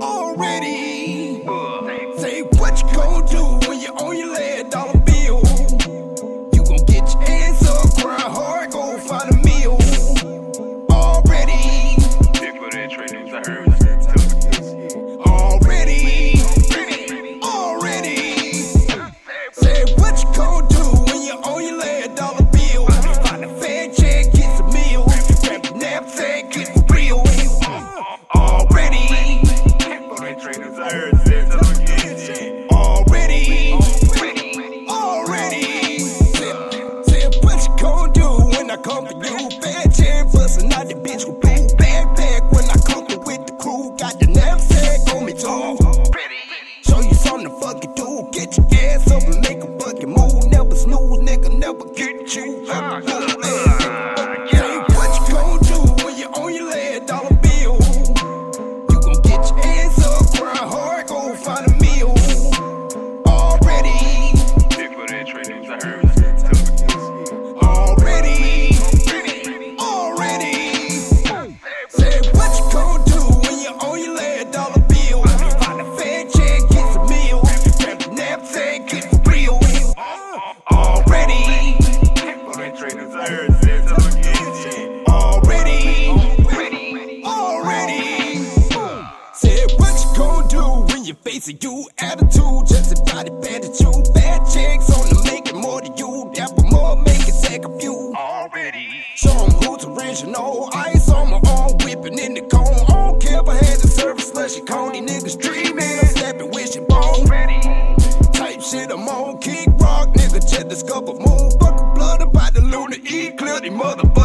Already, say what you gon' do when you on your dollar bill. You gon' get your hard, go find a meal. Already, that I heard. already, already. Your ass up and make a fucking move. Never snooze, nigga, never get you. Fucking fool do when you face a you attitude? Just bad at you. Bad checks on the making more than you. Dapper more, make it sack of you. Already. Show 'em who's original. Ice on my arm, whipping in the cone. I don't care if I had to serve a slushy cone. These niggas dreaming, I'm snapping, wishing bone. Ready. Type shit, I'm on kick rock, nigga. Just discover moon. Fucking blood about the lunar E. Clear the motherfucking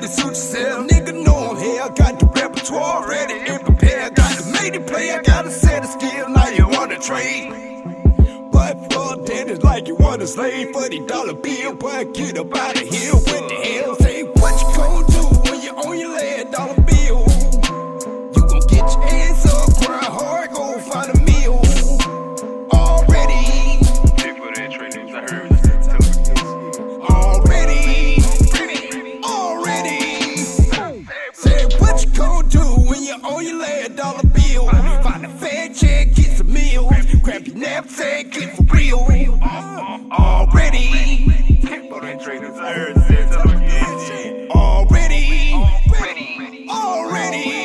about suit yourself. Nigga know I'm here. I Got the repertoire ready and prepared. Got the made play. I got a set of skill. Now you wanna trade. But that, it's like you want a slave for the dollar bill. But get up out of here. What the hell? Say heard since Already, already, already.